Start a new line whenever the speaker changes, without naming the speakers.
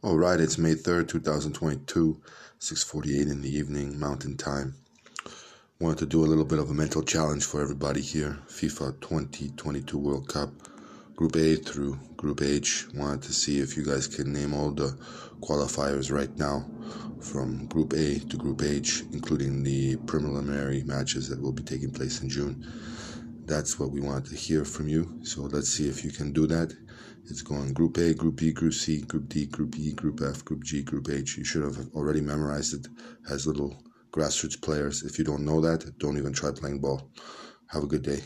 All right, it's May 3rd, 2022, 6:48 in the evening, Mountain Time. Wanted to do a little bit of a mental challenge for everybody here. FIFA 2022 World Cup, Group A through Group H. Wanted to see if you guys can name all the qualifiers right now from Group A to Group H, including the preliminary matches that will be taking place in June. That's what we want to hear from you. So let's see if you can do that. It's going Group A, Group B, Group C, Group D, Group E, Group F, Group G, Group H. You should have already memorized it. as little grassroots players. If you don't know that, don't even try playing ball. Have a good day.